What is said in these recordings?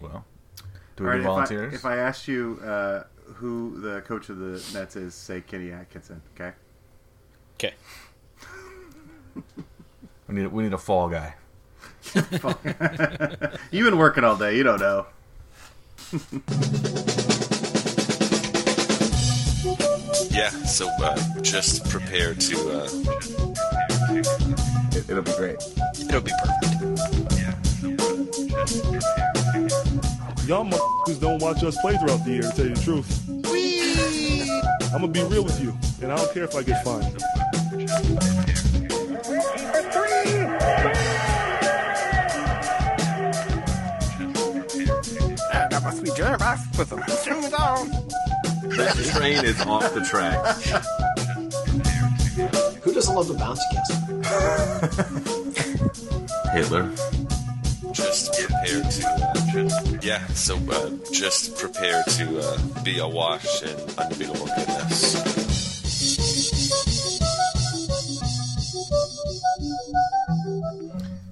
Well, do we All right, do if I, volunteers? if I asked you uh, who the coach of the Nets is, say Kenny Atkinson. Okay. Okay. we need we need a fall guy. You've been working all day. You don't know. Yeah, so uh, just prepare to. Uh, It, it'll be great. It'll be perfect. Y'all motherfuckers don't watch us play throughout the year, to tell you the truth. I'm gonna be real with you, and I don't care if I get fined. That must be Jeremiah with them. Swing it on. that train is off the track. Who doesn't love the bouncy castle? Hitler. Just prepare to. Yeah, so uh, just prepare to uh, be awash in unbeatable goodness.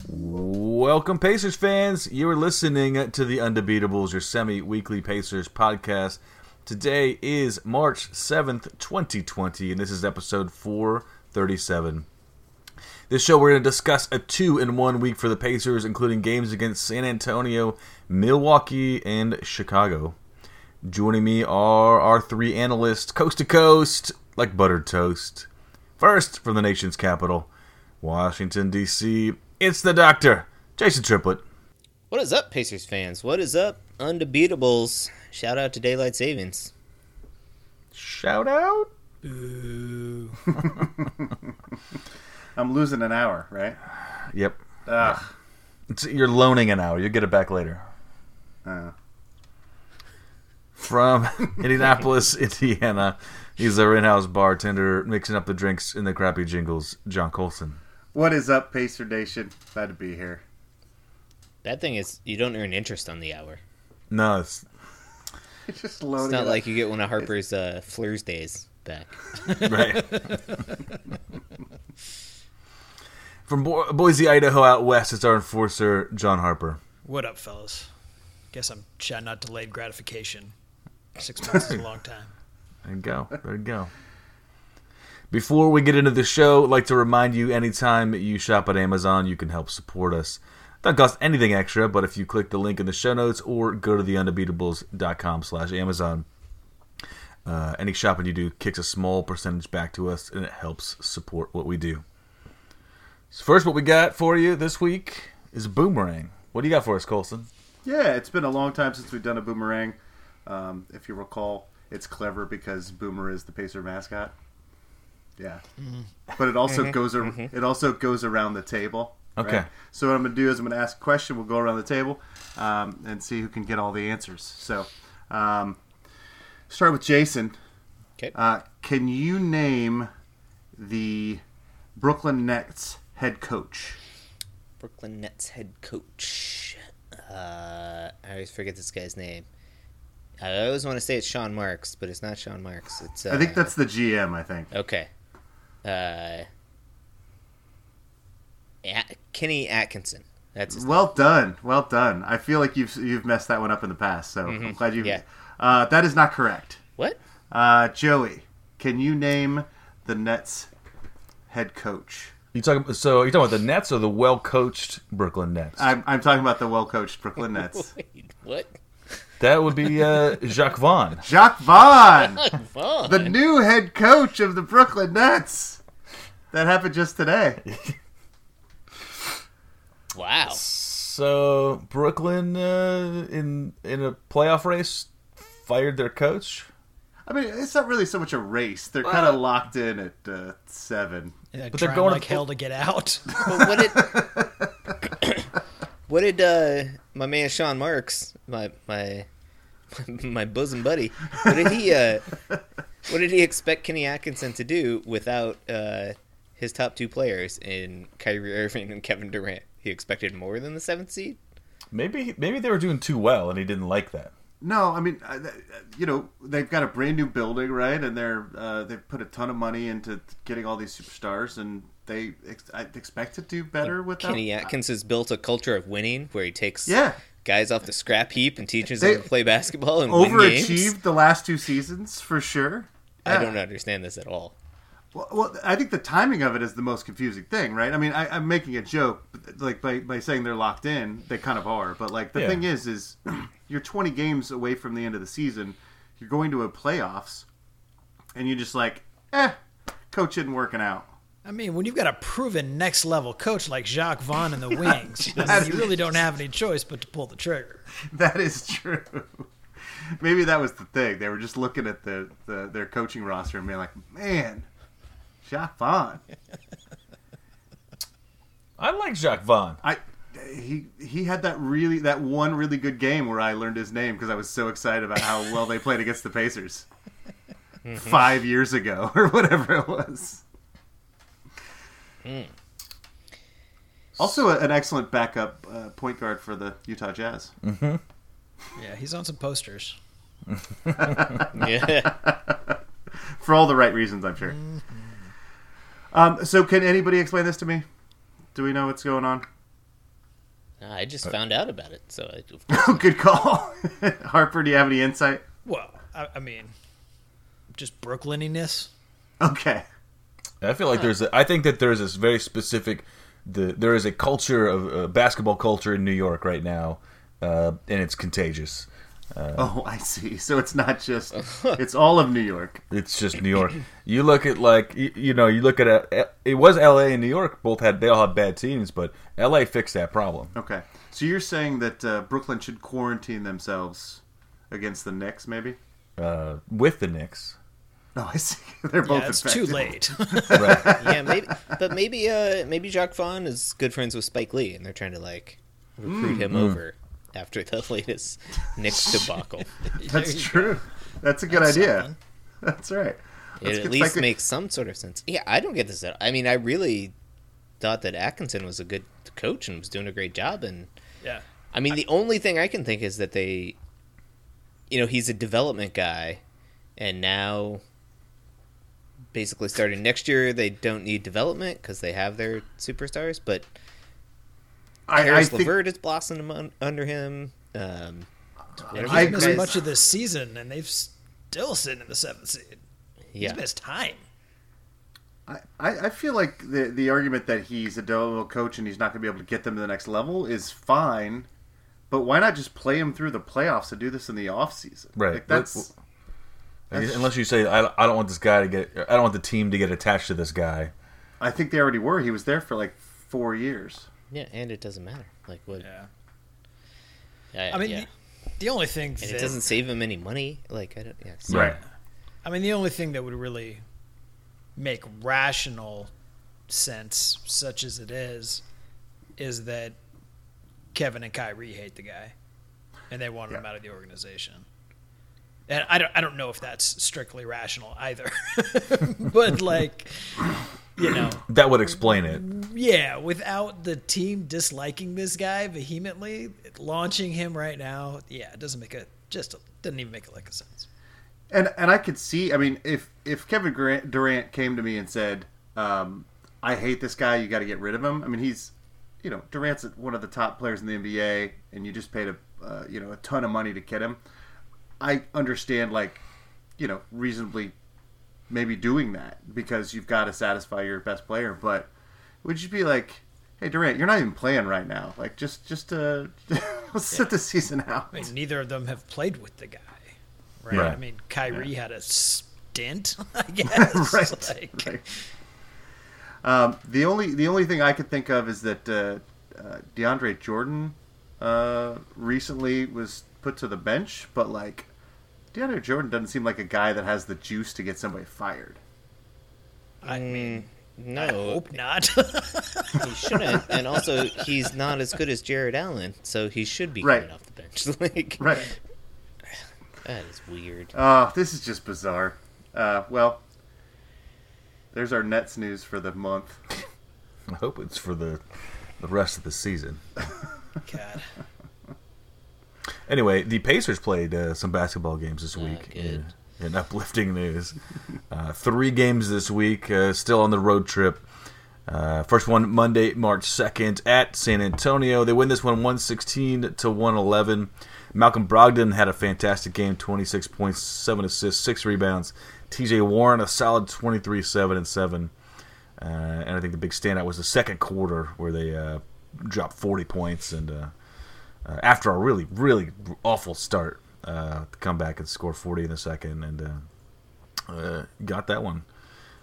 Welcome, Pacers fans. You are listening to the Undebeatables, your semi-weekly Pacers podcast. Today is March seventh, twenty twenty, and this is episode four thirty-seven. This show, we're going to discuss a two in one week for the Pacers, including games against San Antonio, Milwaukee, and Chicago. Joining me are our three analysts, coast to coast, like buttered toast. First, from the nation's capital, Washington, D.C., it's the doctor, Jason Triplett. What is up, Pacers fans? What is up, Undebeatables? Shout out to Daylight Savings. Shout out. I'm losing an hour, right? Yep. Ugh. It's, you're loaning an hour. You'll get it back later. Uh, From Indianapolis, Indiana, he's our in-house bartender, mixing up the drinks in the crappy jingles, John Colson. what is up, Pacer Nation? Glad to be here. Bad thing is, you don't earn interest on the hour. No, it's It's just loading. It's not it like up. you get one of Harper's uh, Fleurs days back. right. From Bo- Boise, Idaho, out west, it's our enforcer, John Harper. What up, fellas? Guess I'm shouting out delayed gratification. Six months is a long time. There you go. There you go. Before we get into the show, I'd like to remind you anytime you shop at Amazon, you can help support us. Doesn't cost anything extra, but if you click the link in the show notes or go to theundebeatables.com slash Amazon, uh, any shopping you do kicks a small percentage back to us, and it helps support what we do. So first, what we got for you this week is Boomerang. What do you got for us, Colson? Yeah, it's been a long time since we've done a boomerang. Um, if you recall, it's clever because Boomer is the Pacer mascot. Yeah, but it also goes. Ar- It also goes around the table. right? Okay. So what I'm going to do is I'm going to ask a question. We'll go around the table um, and see who can get all the answers. So, um, start with Jason. Okay. Uh, can you name the Brooklyn Nets head coach? Brooklyn Nets head coach. Uh, I always forget this guy's name. I always want to say it's Sean Marks, but it's not Sean Marks. It's uh, I think that's the GM. I think. okay. Uh, At- Kenny Atkinson. That's Well done, well done. I feel like you've you've messed that one up in the past, so I'm glad you. Mm-hmm. Yeah. Uh, that is not correct. what? Uh, Joey, can you name the Nets head coach? You talking? So you talking about the Nets or the well-coached Brooklyn Nets? I'm, I'm talking about the well-coached Brooklyn Nets. Wait, what? That would be uh, Jacque Vaughn. Jacque Vaughn, Vaughn. the new head coach of the Brooklyn Nets. That happened just today. Wow. So Brooklyn uh, in in a playoff race fired their coach. I mean, it's not really so much a race. They're kind of locked in at uh, seven. Yeah, But they're going like to- hell to get out. But what did what did uh, my man Sean Marks, my my my bosom buddy, what did he uh, what did he expect Kenny Atkinson to do without uh, his top two players in Kyrie Irving and Kevin Durant? He expected more than the seventh seed. Maybe maybe they were doing too well and he didn't like that. No, I mean, you know, they've got a brand new building, right? And they're uh, they've put a ton of money into getting all these superstars, and they ex- I expect to do better with that. Kenny. Atkins has built a culture of winning where he takes Yeah, guys off the scrap heap and teaches They them to play basketball and win games. Overachieved the last two seasons for sure. I don't understand this at all. Well, well, I think the timing of it is the most confusing thing, right? I mean, I, I'm making a joke, like by, by saying they're locked in, they kind of are. But like the Yeah. thing is, is you're 20 games away from the end of the season. You're going to a playoffs, and you're just like, eh, coach isn't working out. I mean, when you've got a proven next level coach like Jacque Vaughn in the wings, I mean, you really don't have any choice but to pull the trigger. That is true. Maybe that was the thing. They were just looking at the, the their coaching roster and being like, man, Jacque Vaughn. I like Jacque Vaughn. I he he had that really that one really good game where I learned his name because I was so excited about how well they played against the Pacers mm-hmm. five years ago or whatever it was. Hmm. Also, a- an excellent backup uh, point guard for the Utah Jazz. Mm-hmm. Yeah, he's on some posters. Yeah. for all the right reasons, I'm sure. Mm-hmm. Um, so, can anybody explain this to me? Do we know what's going on? I just found out about it, so I, good call, Harper. Do you have any insight? Well, I, I mean, just Brooklyniness. Okay, I feel like there's. A, I think that there's this very specific. The there is a culture of uh, basketball culture in New York right now, uh, and it's contagious. Oh, I see. So it's not just it's all of New York. It's just New York. you look at like you, you know you look at a, it was L.A. and New York both had they all had bad teams, but L.A. fixed that problem. Okay, so you're saying that uh, Brooklyn should quarantine themselves against the Knicks, maybe? Uh, with the Knicks, No, I see. They're both Yeah, it's infected. too late. right? yeah, maybe, but maybe, uh, maybe Jacque Vaughn is good friends with Spike Lee, and they're trying to like recruit him over after the latest Knicks debacle. That's true. That's a good That's idea. something. That's right. It at least Spike makes some sort of sense. Yeah, I don't get this. At, I mean, I really thought that Atkinson was a good coach and was doing a great job. And yeah. I mean, the only thing I can think is that they, you know, he's a development guy, and now basically starting next year they don't need development because they have their superstars. But I, I Caris think Levert is blossoming under him. Um, whatever I He's missed much of this season, and they've still sitting in the seventh seed. yeah, He's missed time. I, I I feel like the the argument that he's a developmental coach and he's not going to be able to get them to the next level is fine, but why not just play him through the playoffs and do this in the off season? Right. Like that's I guess Unless you say I, I don't want this guy to get I don't want the team to get attached to this guy. I think they already were. He was there for like four years. Yeah, and it doesn't matter. Like what? Yeah. I, I mean, yeah. the, the only thing and that it doesn't save him any money. Like I don't. Yeah, so- Right. I mean, the only thing that would really make rational sense, such as it is, is that Kevin and Kyrie hate the guy, and they want him out of the organization. And I don't, I don't know if that's strictly rational either, but like, you know, That would explain it. yeah, without the team disliking this guy vehemently, launching him right now, yeah, it doesn't make a just doesn't even make a lick of sense. And and I could see. I mean, if if Kevin Durant, Durant came to me and said, um, "I hate this guy. You got to get rid of him." I mean, he's you know Durant's one of the top players in the NBA, and you just paid a uh, you know a ton of money to get him. I understand, like you know, reasonably maybe doing that because you've got to satisfy your best player. But would you be like, "Hey Durant, you're not even playing right now. Like, just just uh, let's sit the season out." I mean, neither of them have played with the guy, right? Right. I mean, Kyrie had a stint, I guess. right, Like, right. Um, the only the only thing I could think of is that uh, uh, DeAndre Jordan uh, recently was put to the bench, but like DeAndre Jordan doesn't seem like a guy that has the juice to get somebody fired. I mean, No, I hope not. he shouldn't. and also, he's not as good as Jarrett Allen, so he should be Right. coming off the bench. like, Right. that is weird. Oh, this is just bizarre. Uh, well, there's our Nets news for the month. I hope it's for the the rest of the season. God. Anyway, the Pacers played uh, some basketball games this week. In, in uplifting news, uh, three games this week. Uh, still on the road trip. Uh, first one Monday, March 2nd at San Antonio. They win this one 116 to 111. Malcolm Brogdon had a fantastic game 26 points, 7 assists, 6 rebounds. TJ Warren, a solid 23 7 and 7. Uh, and I think the big standout was the second quarter where they uh, dropped 40 points. And uh, after a really, really awful start, uh, to come back and score 40 in the second. And uh, uh, got that one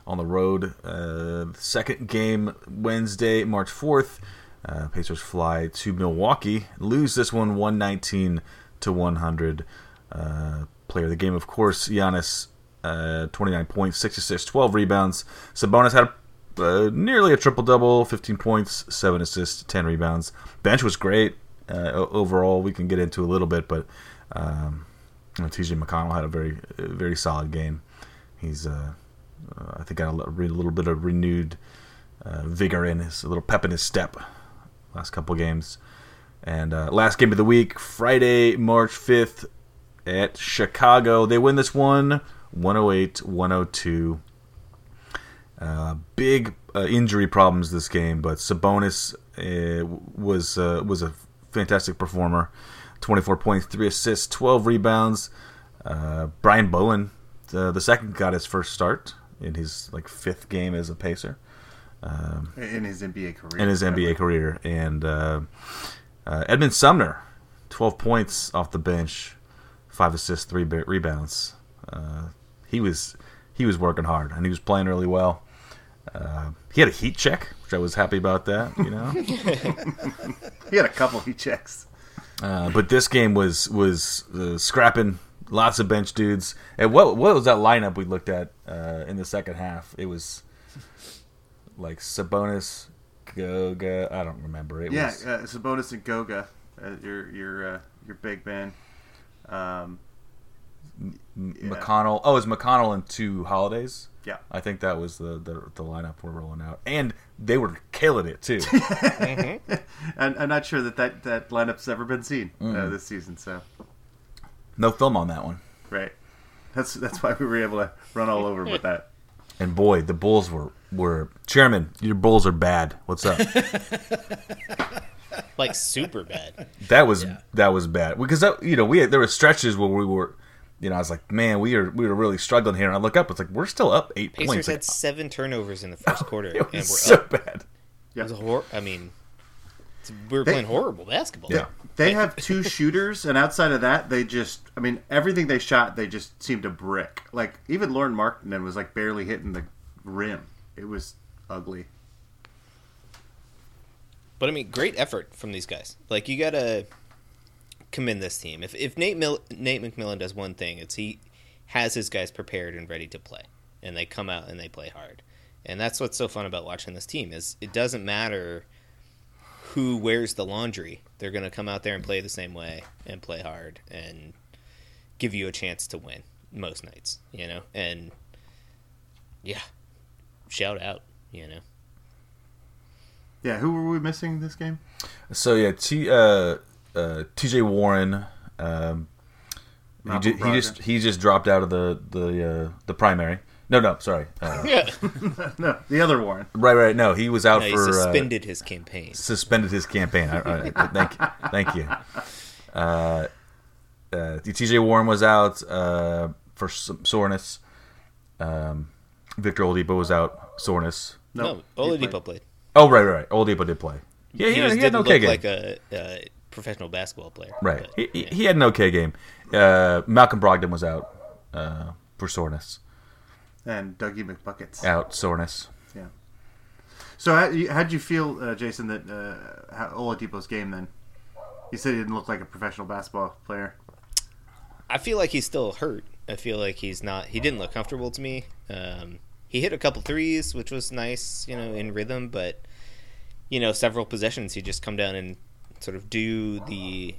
on the road. Uh, second game Wednesday, March 4th. Uh, Pacers fly to Milwaukee, lose this one 119 to 100. Uh, player of the game, of course, Giannis, uh, 29 points, 6 assists, 12 rebounds. Sabonis had a, uh, nearly a triple double, 15 points, 7 assists, 10 rebounds. Bench was great uh, overall. We can get into a little bit, but um, you know, TJ McConnell had a very, very solid game. He's uh, uh, I think got a little bit of renewed uh, vigor in his, a little pep in his step last couple games. And uh, last game of the week, Friday, March 5th at Chicago. They win this one 108 102. Uh, big uh, injury problems this game, but Sabonis uh, was was a fantastic performer. 24 points, 3 assists, 12 rebounds. Uh, Brian Bowen, the, the second, got his first start in his like fifth game as a Pacer um, in his NBA career. in his NBA career, and uh, uh, Edmund Sumner, 12 points off the bench, five assists, three rebounds. Uh, he was he was working hard, and he was playing really well. Uh, he had a heat check, which I was happy about that. You know. He had a couple he checks. Uh, but this game was was uh, scrapping lots of bench dudes. And what what was that lineup we looked at uh, in the second half? It was like Sabonis, Goga. I don't remember. It Yeah, was uh, Sabonis and Goga, uh, your your uh, your big man. Um, M- yeah. McConnell. Oh, it was McConnell and two holidays. yeah, I think that was the, the the lineup we're rolling out, and they were killing it too. and I'm not sure that that, that lineup's ever been seen uh, Mm. this season. So no film on that one. right, that's that's why we were able to run all over with that. And boy, the Bulls were were chairman. Your Bulls are bad. What's up? Like super bad. That was that was bad because that, you know we had, there were stretches where we were, you know, I was like, man, we are we were really struggling here. And I look up, it's like we're still up eight Pacers points. had Like, seven turnovers in the first quarter, it and we're so up. bad. Yeah. It was a hor- I mean, it's- we were They- playing horrible basketball. Yeah. They have two shooters, and outside of that, they just, I mean, everything they shot, they just seemed to brick. Like, even Lauri Markkanen was like barely hitting the rim. It was ugly. But I mean, great effort from these guys. Like you gotta commend this team. If if Nate Mil- Nate McMillan does one thing, it's he has his guys prepared and ready to play, and they come out and they play hard. And that's what's so fun about watching this team is it doesn't matter who wears the laundry. They're gonna come out there and play the same way and play hard and give you a chance to win most nights. You know, and yeah, shout out. You know. Yeah, who were we missing this game? So yeah, T, uh, uh, T.J. Warren, um, he, Malcolm ju- he just he just dropped out of the the uh, the primary. No, no, sorry. Uh, No, the other Warren. right, right. No, he was out No, he for uh, suspended his campaign. suspended his campaign. All right, thank you, thank you. Uh, uh, T.J. Warren was out uh, for some soreness. Um, Victor Oladipo was out soreness. No, he Oladipo played. played. Oh, right, right, right. Oladipo did play. Yeah, he, he had, just he had an didn't okay look game. like a, a professional basketball player. right, but, he, he, yeah. he had an okay game. Uh, Malcolm Brogdon was out uh, for soreness. And Dougie McBuckets. Out soreness. Yeah. So, how you- how'd you feel, uh, Jason, that uh, how Oladipo's game then? You said he didn't look like a professional basketball player. I feel like he's still hurt. I feel like he's not. He didn't look comfortable to me. Um, he hit a couple threes, which was nice, you know, in rhythm. But you know, several possessions, he just come down and sort of do the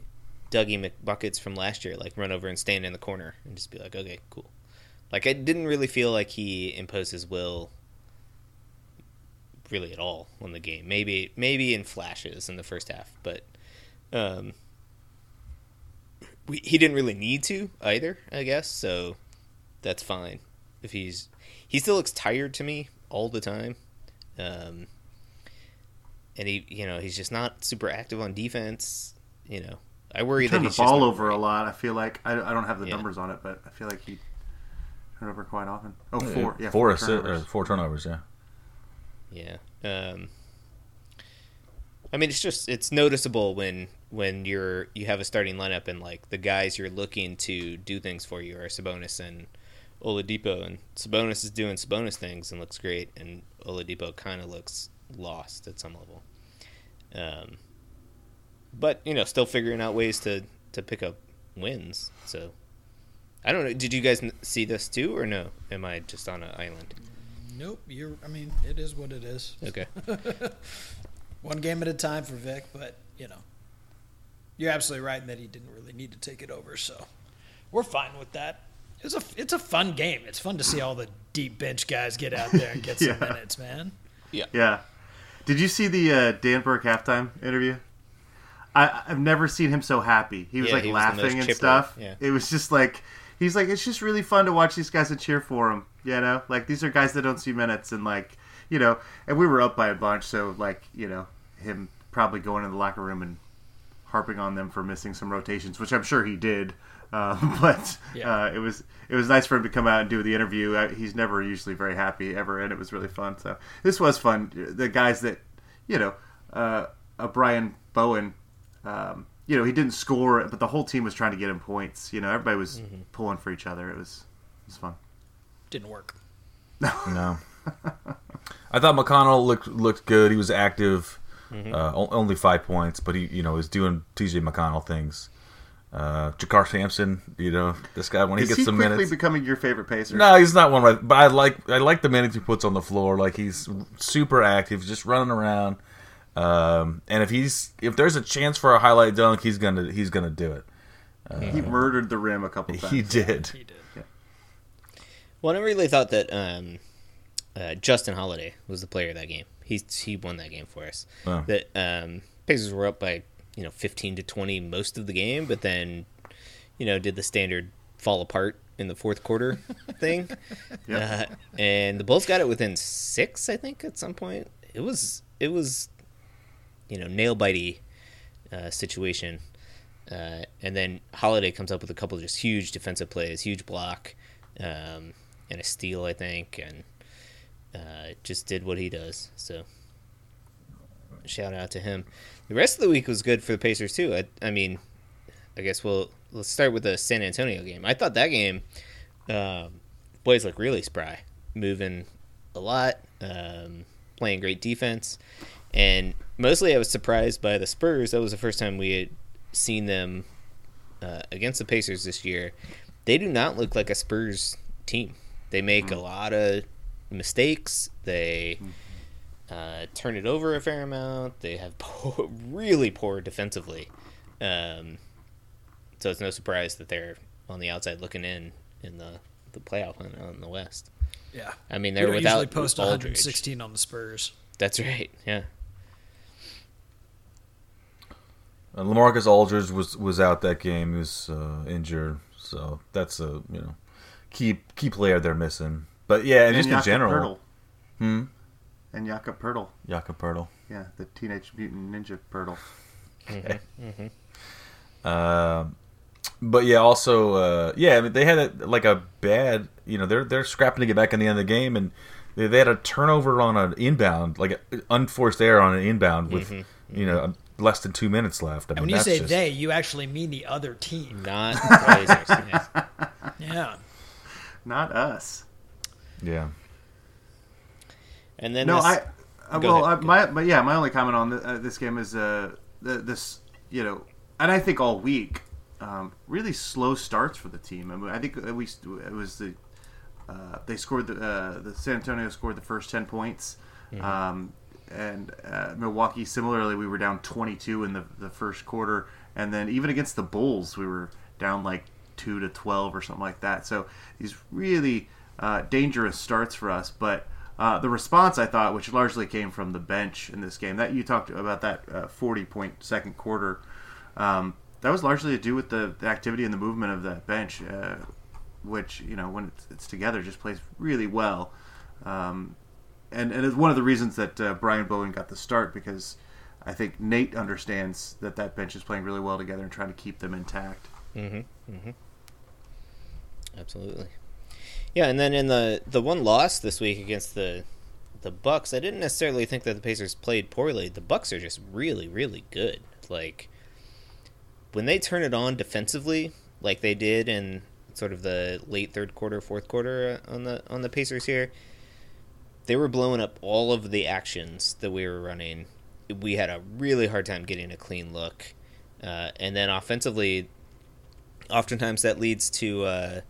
Dougie McBuckets from last year, like run over and stand in the corner and just be like, okay, cool. Like I didn't really feel like he imposed his will really at all on the game. Maybe maybe in flashes in the first half, but um, we, he didn't really need to either, I guess. So that's fine. If he's he still looks tired to me all the time. Um, and he, you know, he's just not super active on defense. You know, I worry that Turned the ball just over a lot. I feel like I, I don't have the Yeah. numbers on it, but I feel like he turned over quite often. Oh, Yeah, four, yeah, four, four assi- turnovers. or four turnovers. Yeah. Yeah. Um, I mean, it's just it's noticeable when when you're you have a starting lineup and like the guys you're looking to do things for you are Sabonis and Oladipo, and Sabonis is doing Sabonis things and looks great, and Oladipo kind of looks lost at some level. Um, but you know, still figuring out ways to to pick up wins. So I don't know. Did you guys see this too, or no? Am I just on an island? Nope. You're. I mean, it is what it is. Okay. One game at a time for Vic, but you know, you're absolutely right in that he didn't really need to take it over. So we're fine with that. It's a it's a fun game. It's fun to see all the deep bench guys get out there and get some Yeah. minutes, man. Yeah. Yeah. Did you see the uh, Dan Burke halftime interview? I, I've never seen him so happy. He was Yeah, like he was laughing and chipper, stuff. yeah. It was just like he's like it's just really fun to watch these guys and cheer for him. You know, like these are guys that don't see minutes and like you know, and we were up by a bunch, so like you know him probably going in the locker room and harping on them for missing some rotations, which I'm sure he did. Uh, but Yeah. uh, it was it was nice for him to come out and do the interview. Uh, he's never usually very happy ever, and it was really fun. So this was fun. The guys that you know, uh, uh, Brian Bowen, um, you know, he didn't score, but the whole team was trying to get him points. You know, everybody was pulling for each other. It was it was fun. Didn't work. No. I thought McConnell looked looked good. He was active. Uh, o- only five points, but he you know was doing TJ McConnell things. Uh, JaKarr Sampson, you know this guy when he Is gets he some quickly minutes. becoming your favorite pacer? no, he's not one right, but I like I like the minutes he puts on the floor. Like he's super active, just running around. Um, and if he's if there's a chance for a highlight dunk, he's gonna he's gonna do it. he murdered the rim a couple times. He did. He did. Well, I really thought that um, uh, Justin Holiday was the player of that game. He he won that game for us. Oh. That um, Pacers were up by you know fifteen to twenty most of the game, but then you know did the standard fall apart in the fourth quarter thing, Yep. uh, and the Bulls got it within six, I think, at some point. It was it was you know nail bitey uh, situation. Uh, and then Holiday comes up with a couple of just huge defensive plays, huge block, um, and a steal, I think, and uh, just did what he does. So shout out to him. The rest of the week was good for the Pacers too. I, I mean, I guess we'll let's start with the San Antonio game. I thought that game, um, boys look really spry, moving a lot, um, playing great defense, and mostly I was surprised by the Spurs. That was the first time we had seen them uh, against the Pacers this year. They do not look like a Spurs team. They make a lot of mistakes. They uh, turn it over a fair amount. They have poor, really poor defensively. Um, so it's no surprise that they're on the outside looking in in the the playoff hunt out in the West. Yeah. I mean, they're without usually post Aldridge. 116 on the Spurs. That's right. Yeah. Uh, Lamarcus Aldridge was was out that game. He was uh, injured, so that's a you know key key player they're missing. But yeah, and, just in general, Poeltl. Hmm? And Jakob Poeltl. Jakob Poeltl. Yeah, the Teenage Mutant Ninja Poeltl. Mm-hmm, mm-hmm. Um, but yeah, also uh, yeah, I mean, they had a, like a bad, you know, they're they're scrapping to get back in the end of the game, and they, they had a turnover on an inbound, like an unforced error on an inbound with mm-hmm, you know um, less than two minutes left. I And mean, when you that's say just, they, you actually mean the other team. Not the Blazers. yeah. Yeah. Not us. yeah, And then no, this, I. Well, ahead, go my, but yeah, my only comment on the, uh, this game is uh, the, this, you know, and I think all week, um, really slow starts for the team. I, mean, I think at least it was the uh, they scored the uh, the San Antonio scored the first ten points, um, and uh, Milwaukee similarly we were down twenty two in the the first quarter, and then even against the Bulls we were down like two to twelve or something like that. So these really uh, dangerous starts for us, but. Uh, the response I thought, which largely came from the bench in this game, that you talked about that uh, forty point second quarter, um, that was largely to do with the, the activity and the movement of that bench, uh, which you know when it's, it's together just plays really well, um, and and it's one of the reasons that uh, Brian Bowen got the start because I think Nate understands that that bench is playing really well together and trying to keep them intact. Mm-hmm. Mm-hmm. Absolutely. Yeah, and then in the the one loss this week against the the Bucks, I didn't necessarily think that the Pacers played poorly. The Bucks are just really, really good. Like when they turn it on defensively, like they did in sort of the late third quarter, fourth quarter uh, on the on the Pacers here, they were blowing up all of the actions that we were running. We had a really hard time getting a clean look, uh, and then offensively, oftentimes that leads to uh,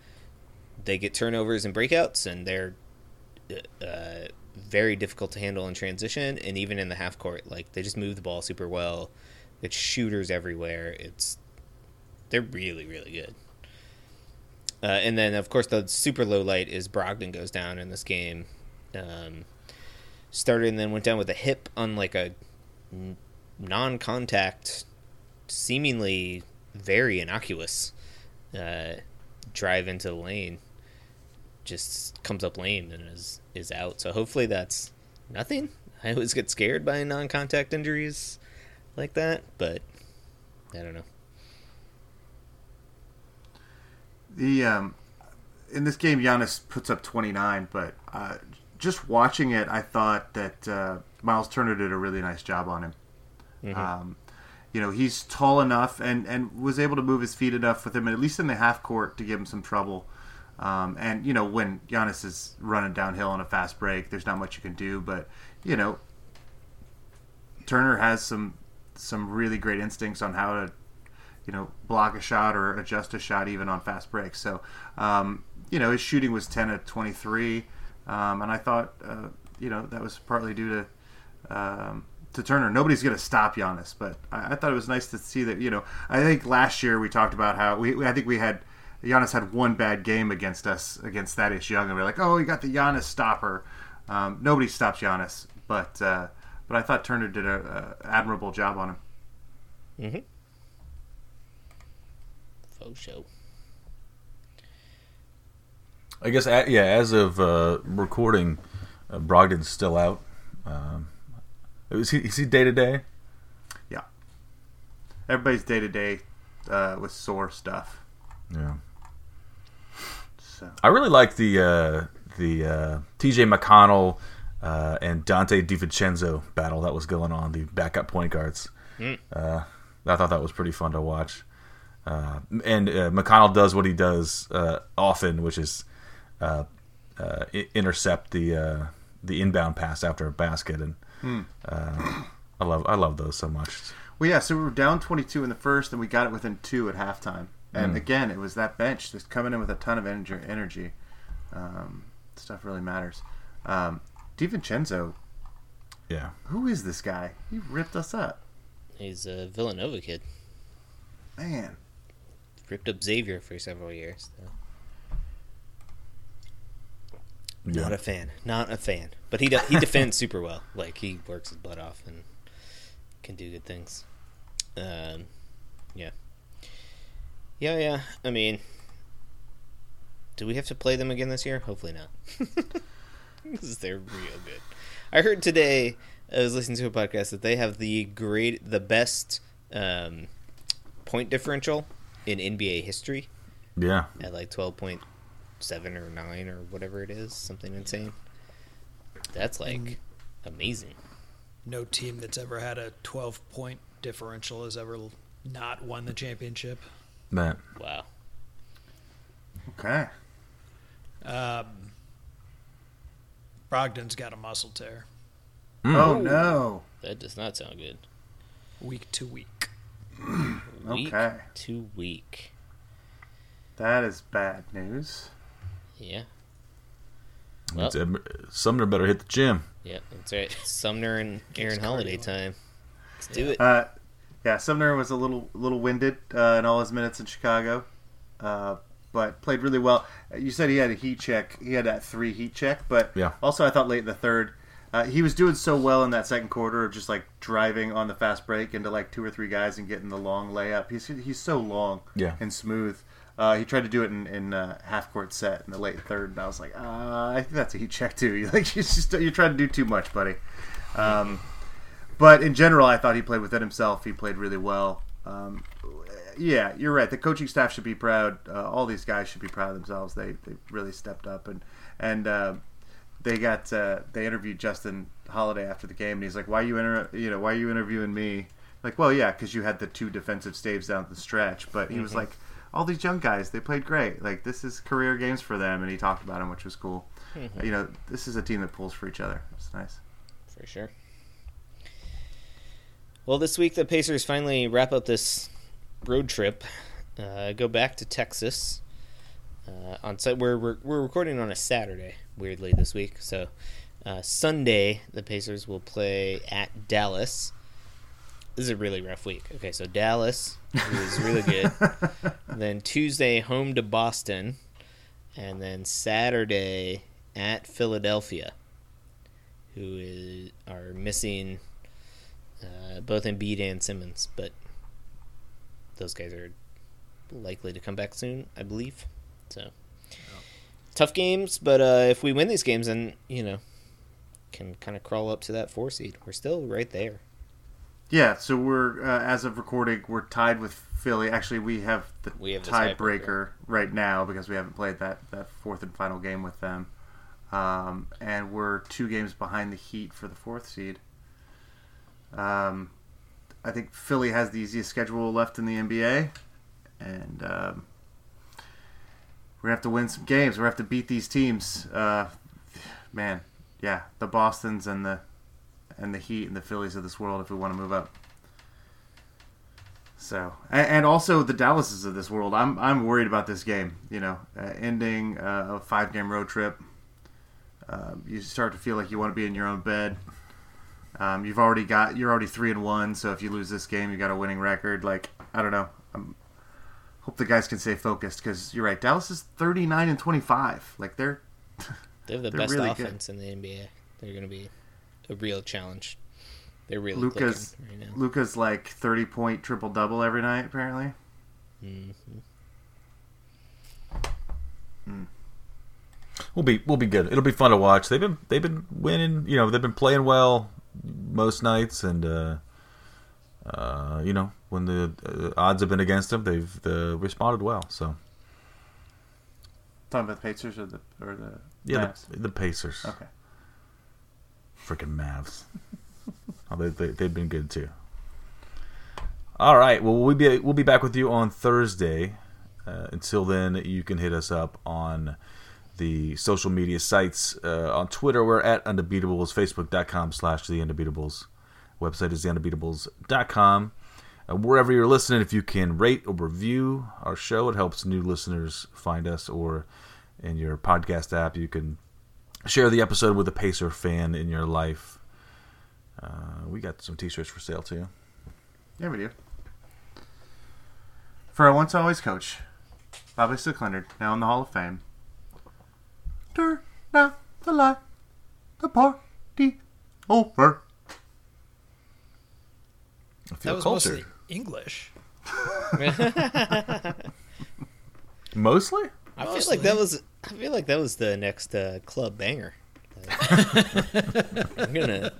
they get turnovers and breakouts, and they're uh, very difficult to handle in transition, and even in the half court, like they just move the ball super well. It's shooters everywhere. It's they're really really good. Uh, and then of course the super low light is Brogdon goes down in this game. Um, started and then went down with a hip on like a non-contact, seemingly very innocuous uh, drive into the lane. Just comes up lame and is is out. So hopefully that's nothing. I always get scared by non-contact injuries like that, but I don't know. The um, in this game, Giannis puts up 29, but uh, just watching it, I thought that uh, Miles Turner did a really nice job on him. Mm-hmm. Um, you know, he's tall enough and, and was able to move his feet enough with him, at least in the half court, to give him some trouble. Um, and you know, when Giannis is running downhill on a fast break, there's not much you can do. But you know, Turner has some some really great instincts on how to you know block a shot or adjust a shot even on fast breaks. So um, you know, his shooting was 10 of 23, um, and I thought uh, you know that was partly due to. Um, to Turner, nobody's going to stop Giannis, but I, I, thought it was nice to see that. You know, I think last year we talked about how we, I think we had Giannis had one bad game against us against Thaddeus Young, and we are like, oh, we got the Giannis stopper. Um, nobody stops Giannis, but uh, but I thought Turner did a, a admirable job on him. Mm-hmm. Faux show. I guess, yeah. As of uh, recording, uh, Brogdon's still out. Um, is he is he day to day? Yeah. Everybody's day to day with sore stuff. Yeah. So I really like the uh, the uh, T.J. McConnell uh, and Donte DiVincenzo battle that was going on, the backup point guards. Mm. Uh, I thought that was pretty fun to watch. Uh, and uh, McConnell does what he does uh, often, which is uh, uh, i- intercept the uh, the inbound pass after a basket, and uh, I love I love those so much. Well, yeah. So we were down 22 in the first, and we got it within two at halftime. And again, it was that bench just coming in with a ton of energy. energy. Um, stuff really matters. Um, DiVincenzo, Yeah, who is this guy? He ripped us up, He's a Villanova kid. man. Ripped up Xavier for several years. So. yeah. Not a fan. Not a fan. But he de- he defends super well. Like he works his butt off and can do good things. Um, yeah. Yeah, yeah. I mean, do we have to play them again this year? Hopefully not. Because they're real good. I heard today. I was listening to a podcast that they have the great, the best um, point differential in NBA history yeah. at like twelve point seven or nine or whatever it is, something insane. That's like amazing. No team that's ever had a 12 point differential has ever not won the championship. Matt. Wow. Okay. Um, Brogdon's got a muscle tear Oh no. That does not sound good. week to week. Week Okay. to week. That is bad news. Yeah. Well, Sumner better hit the gym. yeah, that's right. Sumner and Aaron Holiday time. Let's do it. Uh, yeah, Sumner was a little little winded uh, in all his minutes in Chicago, uh, but played really well. You said he had a heat check. He had that three heat check, but Yeah. also I thought late in the third, uh, he was doing so well in that second quarter of just like driving on the fast break into like two or three guys and getting the long layup. He's he's so long Yeah. and smooth. Uh, he tried to do it in, in uh, half court set in the late third, and I was like, uh, I think that's a heat check too. You're like, you're, just, you're trying to do too much, buddy. Um, but in general, I thought he played within himself. He played really well. Um, yeah, you're right. The coaching staff should be proud. Uh, all these guys should be proud of themselves. They they really stepped up and and uh, they got uh, they interviewed Justin Holiday after the game, and he's like, "Why you inter- you know why are you interviewing me?" Like, well, yeah, because you had the two defensive staves down the stretch. But he was like, "All these young guys, they played great. Like this is career games for them," and he talked about them, which was cool. You know, this is a team that pulls for each other. It's nice. for sure. Well, this week the Pacers finally wrap up this road trip, uh, go back to Texas. Uh, on site, we're, we're we're recording on a Saturday, weirdly this week. So uh, Sunday the Pacers will play at Dallas. This is a really rough week. Okay, so Dallas is really good. then Tuesday home to Boston, and then Saturday at Philadelphia who is, are missing uh, both Embiid and Simmons, but those guys are likely to come back soon, I believe. So tough games, but uh, if we win these games, then you know can kind of crawl up to that four seed. We're still right there. Yeah, so we're uh, as of recording, we're tied with Philly. Actually, we have the We have tiebreaker right now because we haven't played that that fourth and final game with them, um, and we're two games behind the Heat for the fourth seed. Um, I think Philly has the easiest schedule left in the NBA, and um, we're gonna have to win some games. We're gonna have to beat these teams. Uh, man, yeah, the Boston's and the and the Heat and the Phillies of this world if we want to move up. So, and, also the Dallases of this world. I'm I'm worried about this game. You know, uh, ending uh, a five game road trip. Um, you start to feel like you want to be in your own bed. Um, you've already got you're already three and one. So if you lose this game, you got a winning record. Like I don't know. I'm, hope the guys can stay focused because you're right. Dallas is 39 and 25. Like they're They have the best really good. offense in the NBA. They're going to be a real challenge. They're really Luka's right now. Luka's like 30 point triple double every night apparently. Mhm. We'll be we'll be good. It'll be fun to watch. They've been they've been winning. You know they've been playing well most nights, and uh, uh, you know when the uh, odds have been against them, they've uh, responded well. So Talking about the Pacers or the or the yeah, the, the Pacers, Okay. freaking Mavs. oh, they, they they've been good too. All right. Well, we'll be we'll be back with you on Thursday. Uh, until then, you can hit us up on the social media sites. Uh, on Twitter, we're at Undebeatables. Facebook.com slash The Undebeatables. Website is TheUndebeatables.com. Uh, wherever you're listening, if you can rate or review our show, it helps new listeners find us. Or in your podcast app, you can share the episode with a Pacer fan in your life. Uh, we got some t-shirts for sale too. Yeah, we do. For our once always coach, Bobby Slick Leonard, now in the Hall of Fame. Turn out the light, the party over. I That feel was cultured. mostly English. Mostly? I feel Mostly. like that was. I feel like that was the next uh, club banger. I'm gonna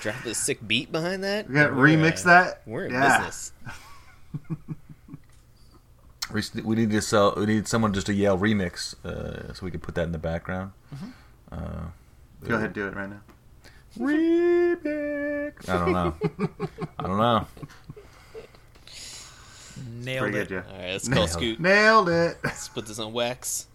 drop a sick beat behind that. We got to remix uh, that. We're in Yeah. business. We, we need to sell. We need someone just to yell remix, uh, so we can put that in the background. Uh, Go ahead, do it right now. remix. I don't know. I don't know. Nailed Pretty it. good, yeah. All right, let's call Nailed. Scoot. Nailed it. Let's put this on wax.